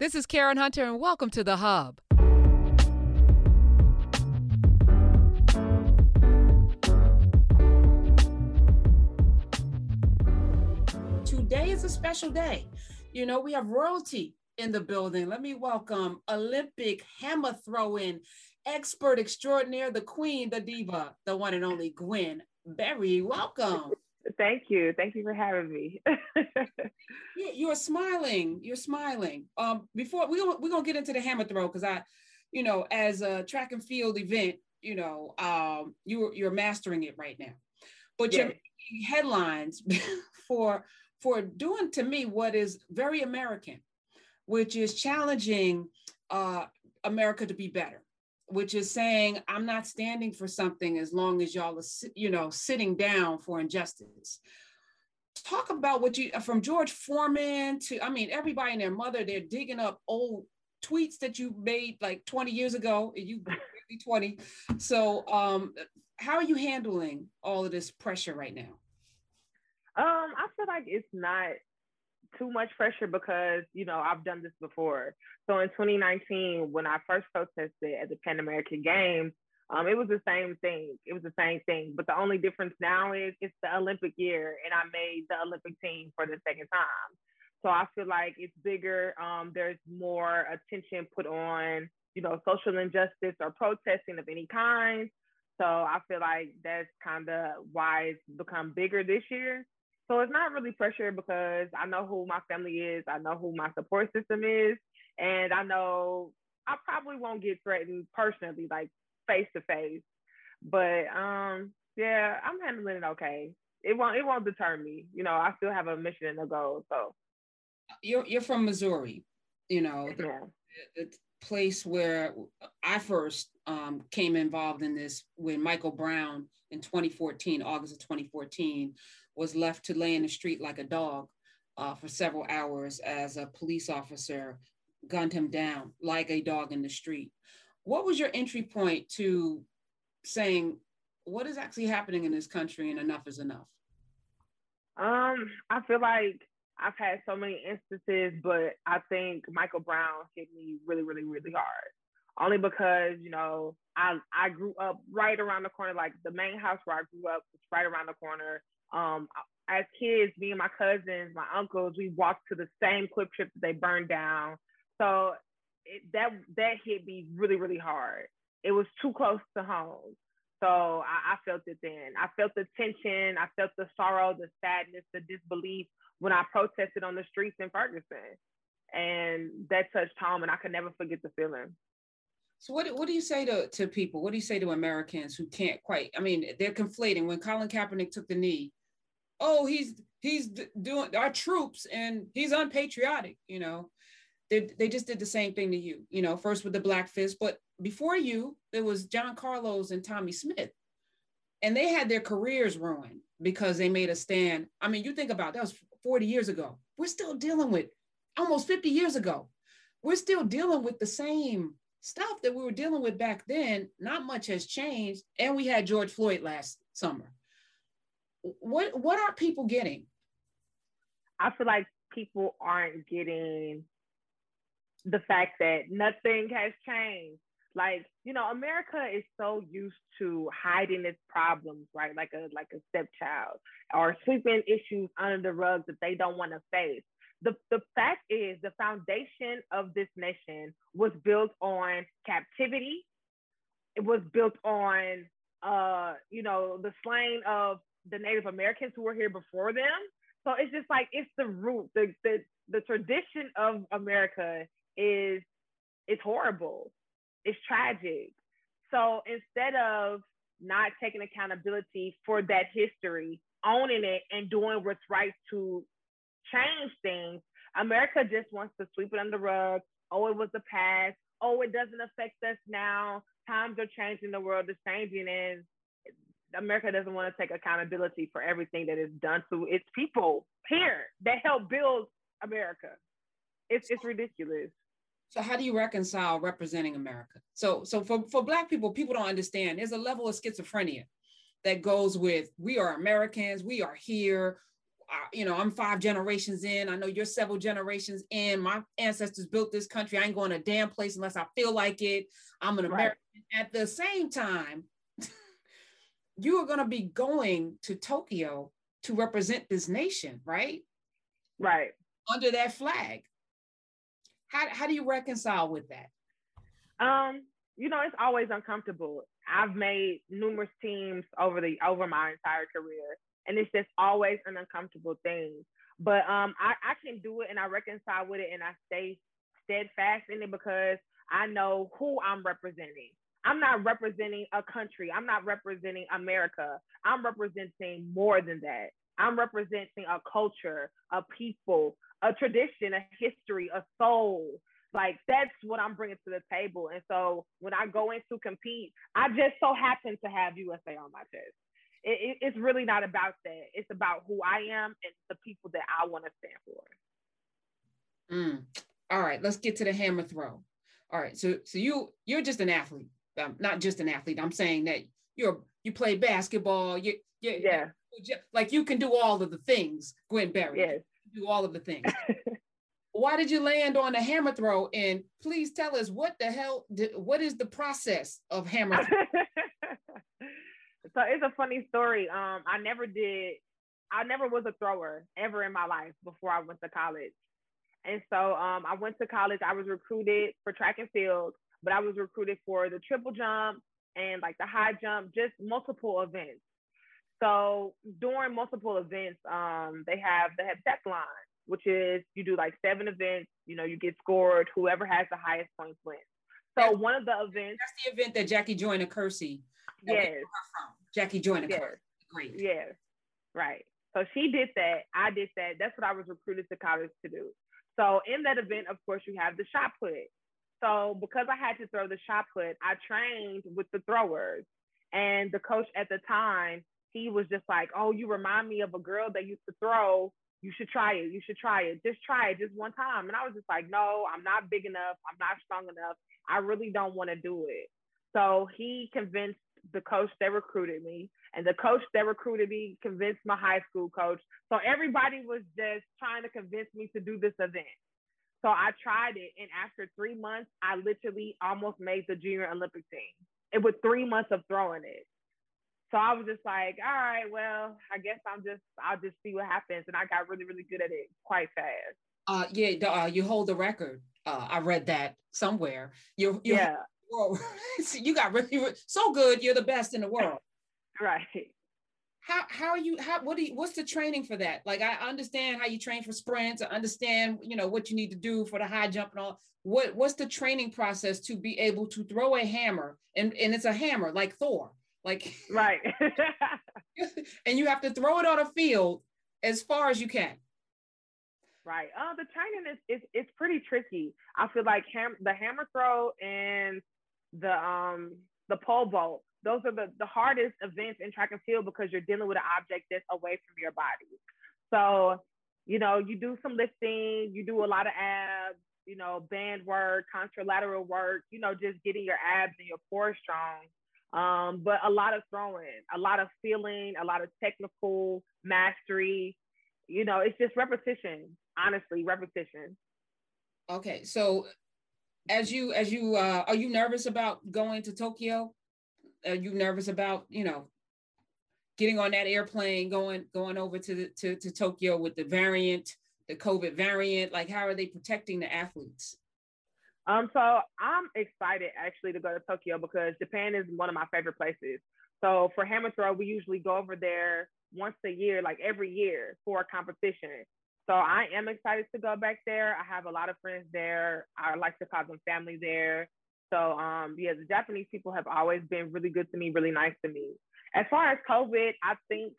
This is Karen Hunter, and welcome to The Hub. Today is a special day. You know, we have royalty in the building. Let me welcome Olympic hammer throwing expert extraordinaire, the queen, the diva, the one and only Gwen Berry. Welcome. Thank you. Thank you for having me. you, you're smiling. You're smiling. Um, before we we're gonna get into the hammer throw because I, you know, as a track and field event, you know, um, you're you're mastering it right now. But yes. you're making headlines for for doing to me what is very American, which is challenging uh, America to be better which is saying I'm not standing for something as long as y'all are, you know, sitting down for injustice. Talk about what you from George Foreman to I mean everybody and their mother they're digging up old tweets that you made like 20 years ago you 20 so um how are you handling all of this pressure right now um i feel like it's not too much pressure because you know I've done this before. So in 2019, when I first protested at the Pan American Games, um, it was the same thing. It was the same thing, but the only difference now is it's the Olympic year, and I made the Olympic team for the second time. So I feel like it's bigger. Um, there's more attention put on, you know, social injustice or protesting of any kind. So I feel like that's kind of why it's become bigger this year. So it's not really pressure because I know who my family is, I know who my support system is, and I know I probably won't get threatened personally, like face to face. But um, yeah, I'm handling it okay. It won't it won't deter me. You know, I still have a mission and a goal. So you're you're from Missouri, you know, the, yeah. the place where I first um, came involved in this when Michael Brown in 2014, August of 2014, was left to lay in the street like a dog uh, for several hours as a police officer gunned him down like a dog in the street. What was your entry point to saying what is actually happening in this country and enough is enough? Um, I feel like I've had so many instances, but I think Michael Brown hit me really, really, really hard. Only because, you know, I I grew up right around the corner, like the main house where I grew up was right around the corner. Um, as kids, me and my cousins, my uncles, we walked to the same QuikTrip that they burned down. So it, that that hit me really, really hard. It was too close to home. So I, I felt it then. I felt the tension. I felt the sorrow, the sadness, the disbelief when I protested on the streets in Ferguson. And that touched home, and I could never forget the feeling. So what, what do you say to, to people? What do you say to Americans who can't quite? I mean, they're conflating. When Colin Kaepernick took the knee, oh, he's he's doing our troops and he's unpatriotic. You know, they they just did the same thing to you. You know, first with the black fist, but before you, there was John Carlos and Tommie Smith, and they had their careers ruined because they made a stand. I mean, you think about that was 40 years ago. We're still dealing with almost 50 years ago. We're still dealing with the same stuff that we were dealing with back then. Not much has changed, and we had George Floyd last summer what what are people getting? I feel like people aren't getting the fact that nothing has changed. Like, you know, America is so used to hiding its problems, right? Like a like a stepchild or sweeping issues under the rug that they don't want to face. The, the fact is the foundation of this nation was built on captivity. It was built on uh, you know, the slaying of the Native Americans who were here before them. So it's just like it's the root, the the the tradition of America is it's horrible. It's tragic. So instead of not taking accountability for that history, owning it and doing what's right to change things, America just wants to sweep it under the rug. Oh, it was the past. Oh, it doesn't affect us now. Times are changing, the world is changing, and America doesn't want to take accountability for everything that is done to its people here that help build America. It's it's ridiculous. So how do you reconcile representing America? So so for, for black people, people don't understand. There's a level of schizophrenia that goes with we are Americans, we are here. you know, I'm five generations in. I know you're several generations in. My ancestors built this country. I ain't going to a damn place unless I feel like it. I'm an American. Right. At the same time, you are going to be going to Tokyo to represent this nation, right? Right. Under that flag. How, how do you reconcile with that? Um, you know, it's always uncomfortable. I've made numerous teams over the over my entire career, and it's just always an uncomfortable thing. But um, I, I can do it, and I reconcile with it, and I stay steadfast in it because I know who I'm representing. I'm not representing a country. I'm not representing America. I'm representing more than that. I'm representing a culture, a people, a tradition, a history, a soul. Like that's what I'm bringing to the table. And so when I go in to compete, I just so happen to have USA on my chest. It, it, it's really not about that. It's about who I am and the people that I want to stand for. Mm. All right, let's get to the hammer throw. All right, so so you you're just an athlete, um, not just an athlete. I'm saying that you're you play basketball. You, you yeah, like you can do all of the things, Gwen Berry. Yes, do all of the things. why did you land on the hammer throw? And please tell us what the hell, what is the process of hammer so it's a funny story. Um, I never did, I never was a thrower ever in my life before I went to college. And so um, I went to college, I was recruited for track and field, but I was recruited for the triple jump and like the high jump, just multiple events. So during multiple events, um, they have the heptathlon, which is you do like seven events, you know, you get scored, whoever has the highest points wins. So that's, one of the events that's the event that Jackie Joyner Kersee. Yes. Jackie Joyner yes. Kersee. Great. Yes. Right. So she did that. I did that. That's what I was recruited to college to do. So in that event, of course, you have the shot put. So because I had to throw the shot put, I trained with the throwers. And the coach at the time, he was just like, Oh, you remind me of a girl that used to throw you should try it. You should try it. Just try it just one time. And I was just like, no, I'm not big enough. I'm not strong enough. I really don't want to do it. So he convinced the coach that recruited me, and the coach that recruited me convinced my high school coach. So everybody was just trying to convince me to do this event. So I tried it, and after three months, I literally almost made the junior Olympic team. It was three months of throwing it. So I was just like, all right, well, I guess I'm just, I'll just see what happens. And I got really, really good at it quite fast. Uh, yeah, uh, you hold the record. Uh, I read that somewhere. You, you yeah. you got really so good. You're the best in the world. right. How how are you? How what do you? What's the training for that? Like I understand how you train for sprints. I understand you know what you need to do for the high jump and all. What what's the training process to be able to throw a hammer and and it's a hammer like Thor like right. and you have to throw it on a field as far as you can. Right. Uh, the training is, is it's pretty tricky. I feel like ham- the hammer throw and the um the pole vault. Those are the, the hardest events in track and field because you're dealing with an object that's away from your body. So, you know, you do some lifting, you do a lot of abs, you know, band work, contralateral work, you know, just getting your abs and your core strong. Um, but a lot of throwing, a lot of feeling, a lot of technical mastery. You know, it's just repetition. Honestly, repetition. Okay, so as you as you uh, are you nervous about going to Tokyo? Are you nervous about you know getting on that airplane going going over to the, to to Tokyo with the variant, the COVID variant? Like, how are they protecting the athletes? Um, so I'm excited actually to go to Tokyo because Japan is one of my favorite places. So for hammer throw, we usually go over there once a year, like every year for a competition. So I am excited to go back there. I have a lot of friends there. I like to call them family there. So um, yeah, the Japanese people have always been really good to me, really nice to me. As far as COVID, I think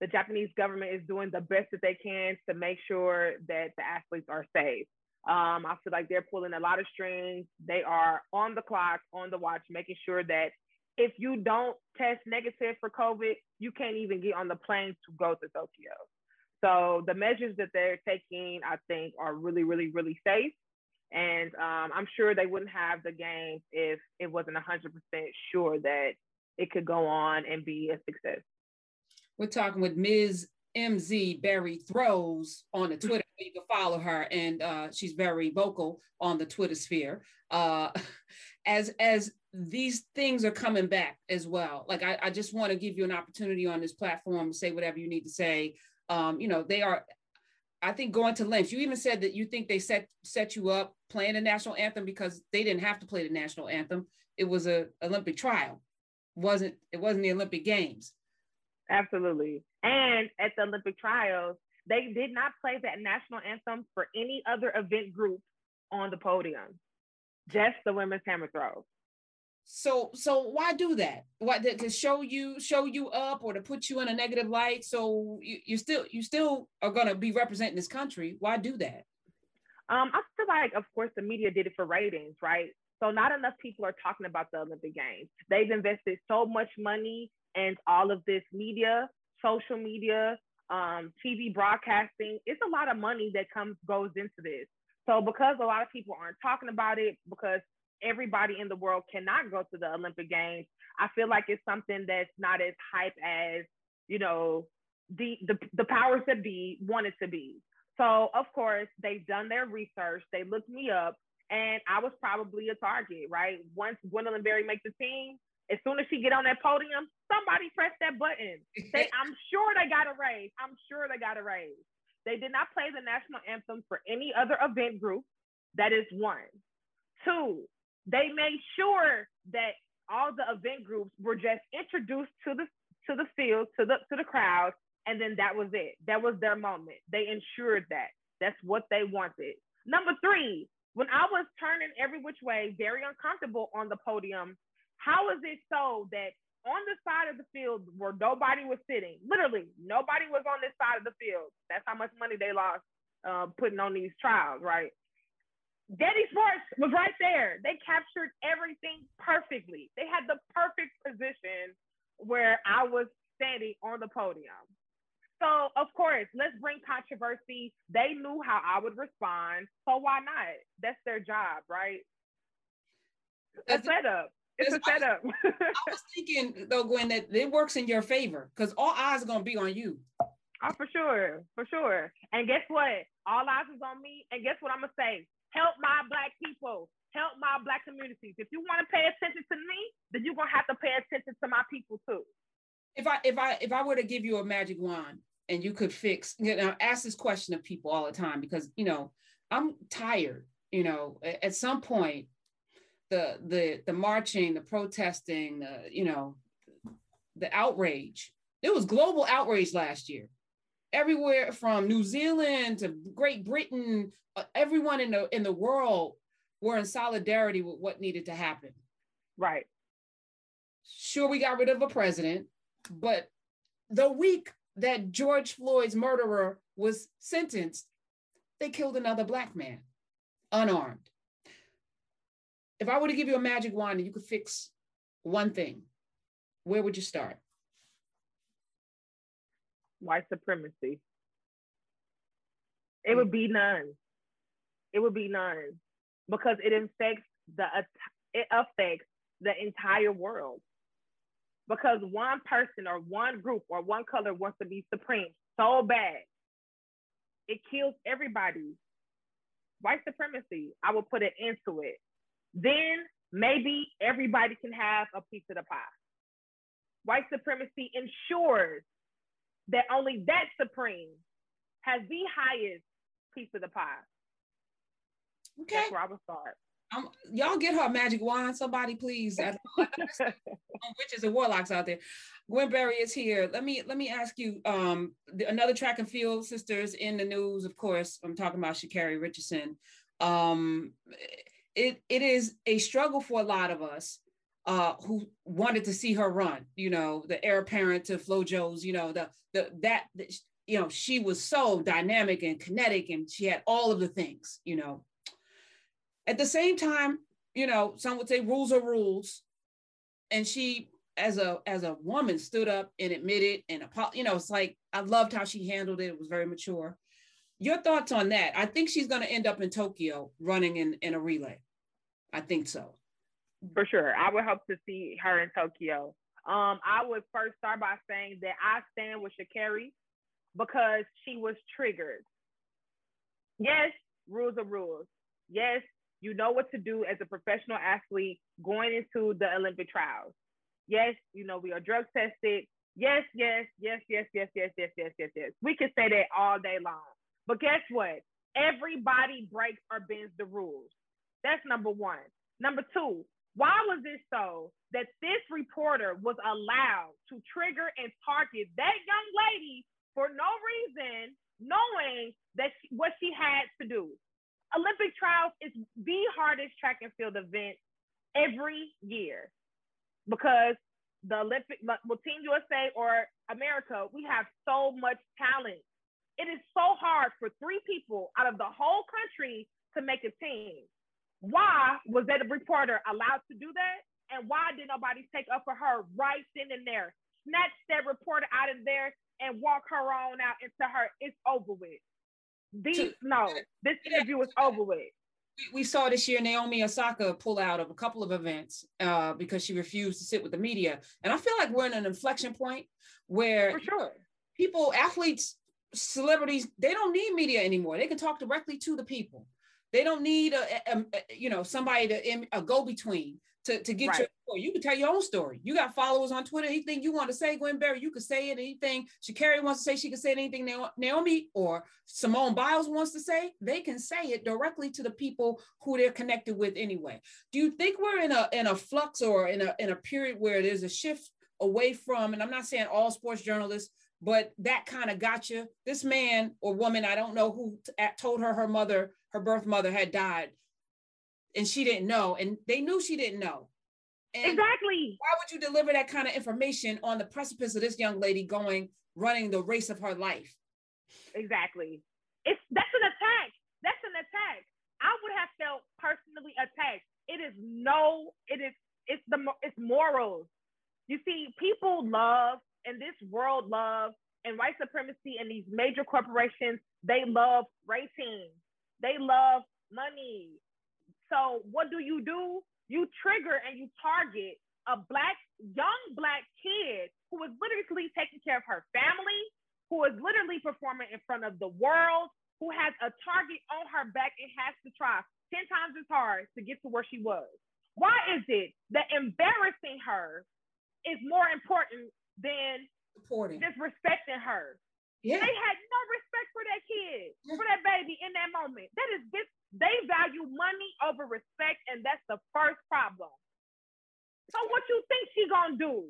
the Japanese government is doing the best that they can to make sure that the athletes are safe. Um, I feel like they're pulling a lot of strings. They are on the clock, on the watch, making sure that if you don't test negative for COVID, you can't even get on the plane to go to Tokyo. So the measures that they're taking, I think, are really, really, really safe. And um, I'm sure they wouldn't have the games if it wasn't 100% sure that it could go on and be a success. We're talking with Ms. MZ Berry Throws on the Twitter. You can follow her, and uh, she's very vocal on the Twitter sphere. Uh, as as these things are coming back as well. Like I, I just want to give you an opportunity on this platform to say whatever you need to say. Um, you know, they are, I think, going to lengths. You even said that you think they set set you up playing the national anthem because they didn't have to play the national anthem. It was a Olympic trial. wasn't It wasn't the Olympic Games. Absolutely. And at the Olympic trials, they did not play that national anthem for any other event group on the podium, just the women's hammer throw. So so why do that? Why to show you show you up or to put you in a negative light? So you, you still you still are gonna be representing this country. Why do that? Um, I feel like, of course, the media did it for ratings, right? So not enough people are talking about the Olympic Games. They've invested so much money and all of this media, social media, um, TV broadcasting. It's a lot of money that comes goes into this. So because a lot of people aren't talking about it, because everybody in the world cannot go to the Olympic Games, I feel like it's something that's not as hype as you know the the, the powers that be wanted to be. So of course they've done their research. They looked me up, and I was probably a target, right? Once Gwendolyn Berry makes the team, as soon as she get on that podium, somebody press that button. They, I'm sure they got a raise. I'm sure they got a raise. They did not play the national anthem for any other event group. That is one. Two, they made sure that all the event groups were just introduced to the to the field, to the to the crowd, and then that was it. That was their moment. They ensured that. That's what they wanted. Number three, when I was turning every which way, very uncomfortable on the podium, how is it so that on the side of the field where nobody was sitting, literally nobody was on this side of the field. That's how much money they lost uh, putting on these trials, right? Getty Sports was right there. They captured everything perfectly. They had the perfect position where I was standing on the podium. So, of course, let's bring controversy. They knew how I would respond. So, why not? That's their job, right? A setup. It's a setup. I was thinking though, Gwen, that it works in your favor because all eyes are gonna be on you. Oh, for sure, for sure. And guess what? All eyes is on me. And guess what I'm gonna say? Help my black people. Help my black communities. If you want to pay attention to me, then you're gonna have to pay attention to my people too. If I if I if I were to give you a magic wand and you could fix, you know, ask this question of people all the time because you know I'm tired. You know, at some point the the the marching, the protesting, the you know, the outrage. There was global outrage last year. Everywhere from New Zealand to Great Britain, uh, everyone in the in the world were in solidarity with what needed to happen. Right. Sure, we got rid of a president, but the week that George Floyd's murderer was sentenced, they killed another black man, unarmed if I were to give you a magic wand and you could fix one thing, where would you start? White supremacy. It would be none. It would be none because it affects the it affects the entire world. Because one person or one group or one color wants to be supreme so bad, it kills everybody. White supremacy, I will put an end to it then maybe everybody can have a piece of the pie. White supremacy ensures that only that supreme has the highest piece of the pie. Okay. That's where I would start. Um, y'all get her magic wand, somebody please. witches and warlocks out there. Gwen Berry is here. Let me let me ask you. Um, the, another track and field sisters in the news, of course. I'm talking about Sha'Carri Richardson. Um, it, it is a struggle for a lot of us uh, who wanted to see her run. You know, the heir apparent to FloJo's. You know, the the that you know she was so dynamic and kinetic, and she had all of the things. You know, at the same time, you know, some would say rules are rules, and she as a as a woman stood up and admitted and you know it's like I loved how she handled it. It was very mature. Your thoughts on that? I think she's going to end up in Tokyo running in in a relay. I think so. For sure. I would hope to see her in Tokyo. Um, I would first start by saying that I stand with Sha'Carri because she was triggered. Yes, rules are rules. Yes, you know what to do as a professional athlete going into the Olympic trials. Yes, you know, we are drug tested. Yes, yes, yes, yes, yes, yes, yes, yes, yes, yes. We can say that all day long. But guess what? Everybody breaks or bends the rules. That's number one. Number two, why was it so that this reporter was allowed to trigger and target that young lady for no reason, knowing that she, what she had to do? Olympic trials is the hardest track and field event every year because the Olympic, well, Team USA or America, we have so much talent. It is so hard for three people out of the whole country to make a team. Why was that reporter allowed to do that? And why did nobody take up for her right then and there? Snatch that reporter out of there and walk her on out into her. It's over with. These no, this interview is over with. We saw this year Naomi Osaka pull out of a couple of events uh, because she refused to sit with the media, and I feel like we're in an inflection point where For sure. people, athletes, celebrities, they don't need media anymore. They can talk directly to the people. They don't need a, a, a you know somebody to a go between to, to get right. your story. You can tell your own story. You got followers on Twitter. Anything you want to say, Gwen Berry, you can say it. Anything Sha'Carri wants to say, she can say anything Naomi or Simone Biles wants to say, they can say it directly to the people who they're connected with anyway. Do you think we're in a in a flux or in a in a period where there's a shift away from, and I'm not saying all sports journalists, but that kind of got you. This man or woman, I don't know who t- told her her mother, her birth mother had died and she didn't know, and they knew she didn't know. And exactly. Why would you deliver that kind of information on the precipice of this young lady going running the race of her life? Exactly. It's that's an attack. That's an attack. I would have felt personally attacked. It is no, it is it's the it's morals. You see, people love and this world love and white supremacy and these major corporations, they love ratings. They love money. So what do you do? You trigger and you target a black, young black kid who is literally taking care of her family, who is literally performing in front of the world, who has a target on her back and has to try 10 times as hard to get to where she was. Why is it that embarrassing her is more important than supporting just respecting her? Yeah. They had no respect for that kid, yeah. for that baby in that moment. That is this they value money over respect, and that's the first problem. So what you think she gonna do?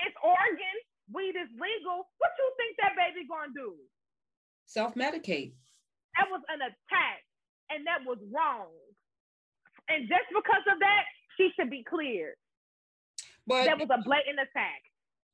It's Oregon, weed is legal. What you think that baby gonna do? Self-medicate. That was an attack, and that was wrong. And just because of that, she should be cleared. But that was a blatant attack.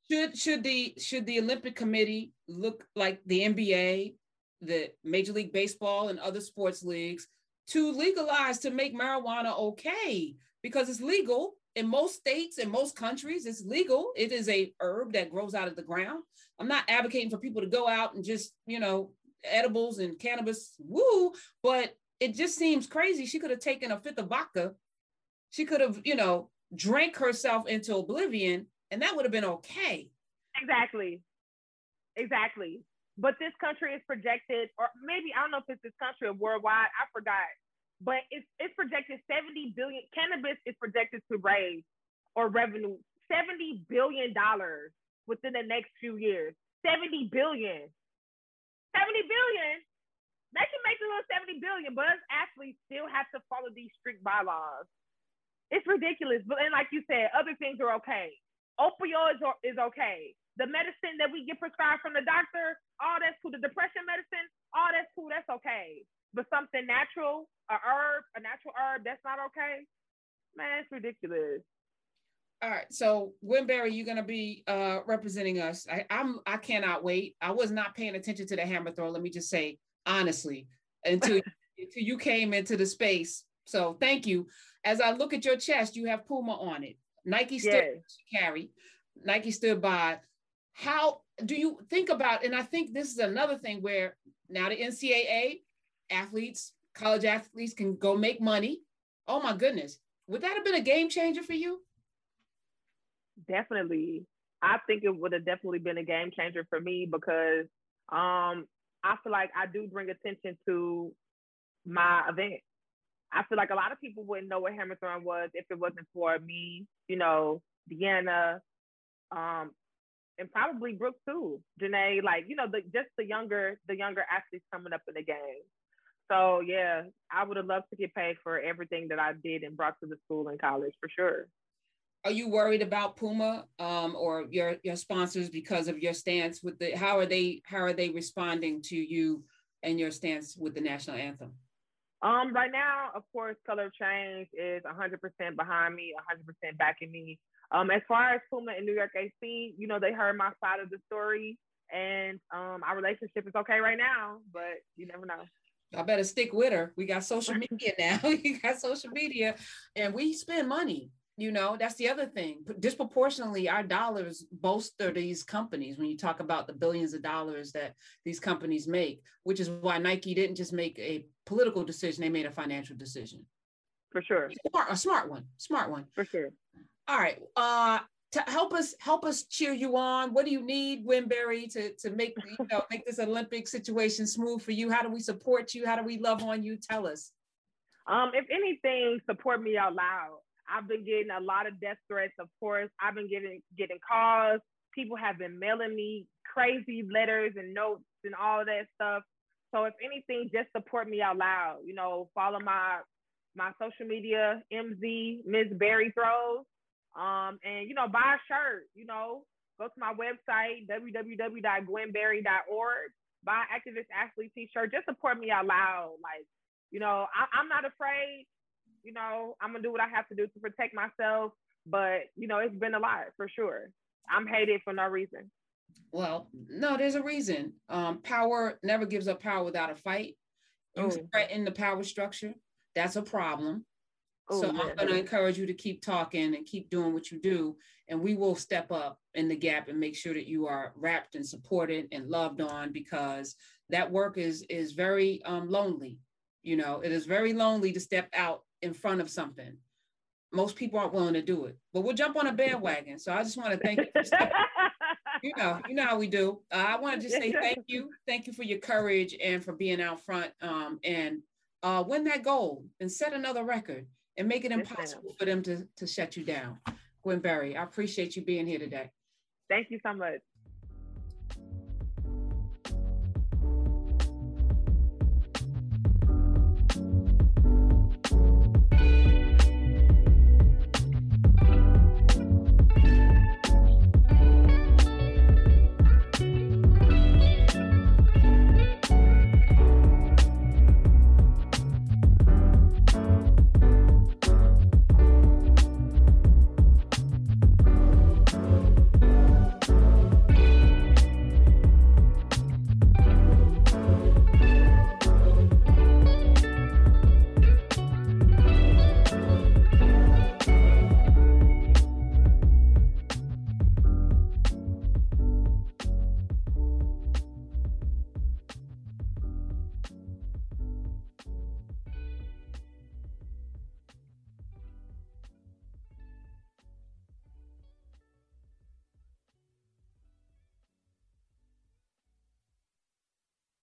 Should should the should the Olympic Committee look like the NBA the Major League Baseball and other sports leagues to legalize to make marijuana okay? Because it's legal in most states in most countries. It's legal. It is a herb that grows out of the ground. I'm not advocating for people to go out and just you know edibles and cannabis woo but it just seems crazy. She could have taken a fifth of vodka. She could have you know drank herself into oblivion and that would have been okay exactly exactly but this country is projected, or maybe I don't know if it's this country or worldwide, I forgot. But it's it's projected 70 billion cannabis is projected to raise or revenue 70 billion dollars within the next few years. 70 billion. 70 billion. They can make a little 70 billion, but us athletes still have to follow these strict bylaws. It's ridiculous. But and like you said, other things are okay. Opioids are, is okay the medicine that we get prescribed from the doctor, all that's cool. The depression medicine, all that's cool. That's okay. But something natural, a herb, a natural herb, that's not okay. Man, it's ridiculous. All right, so Gwen Berry, you're gonna be uh, representing us. I, I'm I cannot wait. I was not paying attention to the hammer throw. Let me just say honestly, until until you came into the space. So thank you. As I look at your chest, you have Puma on it. Nike stood yes. carry. Nike stood by how do you think about and i think this is another thing where now the ncaa athletes college athletes can go make money oh my goodness would that have been a game changer for you definitely i think it would have definitely been a game changer for me because Um, I feel like I do bring attention to my event. I feel like a lot of people wouldn't know what hammer throw was if it wasn't for me, you know, Deanna, um, and probably Brooke too, Janae, like, you know, the just the younger, the younger athletes coming up in the game. So yeah, I would have loved to get paid for everything that I did and brought to the school and college for sure. Are you worried about Puma um, or your your sponsors because of your stance with the? How are they? How are they responding to you and your stance with the national anthem? Um, right now, of course, Color of Change is 100% behind me, 100% backing me. Um, as far as Puma and New York AC, you know, they heard my side of the story, and um, our relationship is okay right now, but you never know. I better stick with her. We got social media now. we got social media, and we spend money. You know, that's the other thing. Disproportionately, our dollars bolster these companies when you talk about the billions of dollars that these companies make, which is why Nike didn't just make a political decision, they made a financial decision. For sure. Smart, a smart one. Smart one. For sure. All right. Uh to help us help us cheer you on. What do you need, Gwen Berry, to to make you know make this Olympic situation smooth for you? How do we support you? How do we love on you? Tell us. Um, if anything, support me out loud. I've been getting a lot of death threats, of course. I've been getting getting calls. People have been mailing me crazy letters and notes and all that stuff. So if anything, just support me out loud. You know, follow my my social media, MZ Miss Berry Throws. Um, and you know, buy a shirt, you know, go to my website, www.gwenberry.org, buy activist athlete t-shirt, just support me out loud. Like, you know, I, I'm not afraid you know, I'm gonna do what I have to do to protect myself. But you know, it's been a lot for sure. I'm hated for no reason. Well, no, there's a reason. Um, power never gives up power without a fight. You mm. threaten the power structure. That's a problem. Ooh, so yeah. I'm going to encourage you to keep talking and keep doing what you do, and we will step up in the gap and make sure that you are wrapped and supported and loved on because that work is is very um, lonely. You know, it is very lonely to step out in front of something. Most people aren't willing to do it, but we'll jump on a bandwagon. So I just want to thank you. you know, you know how we do. Uh, I want to just say thank you, thank you for your courage and for being out front um, and uh, win that goal and set another record and make it impossible for them to to shut you down. Gwen Berry, I appreciate you being here today. Thank you so much.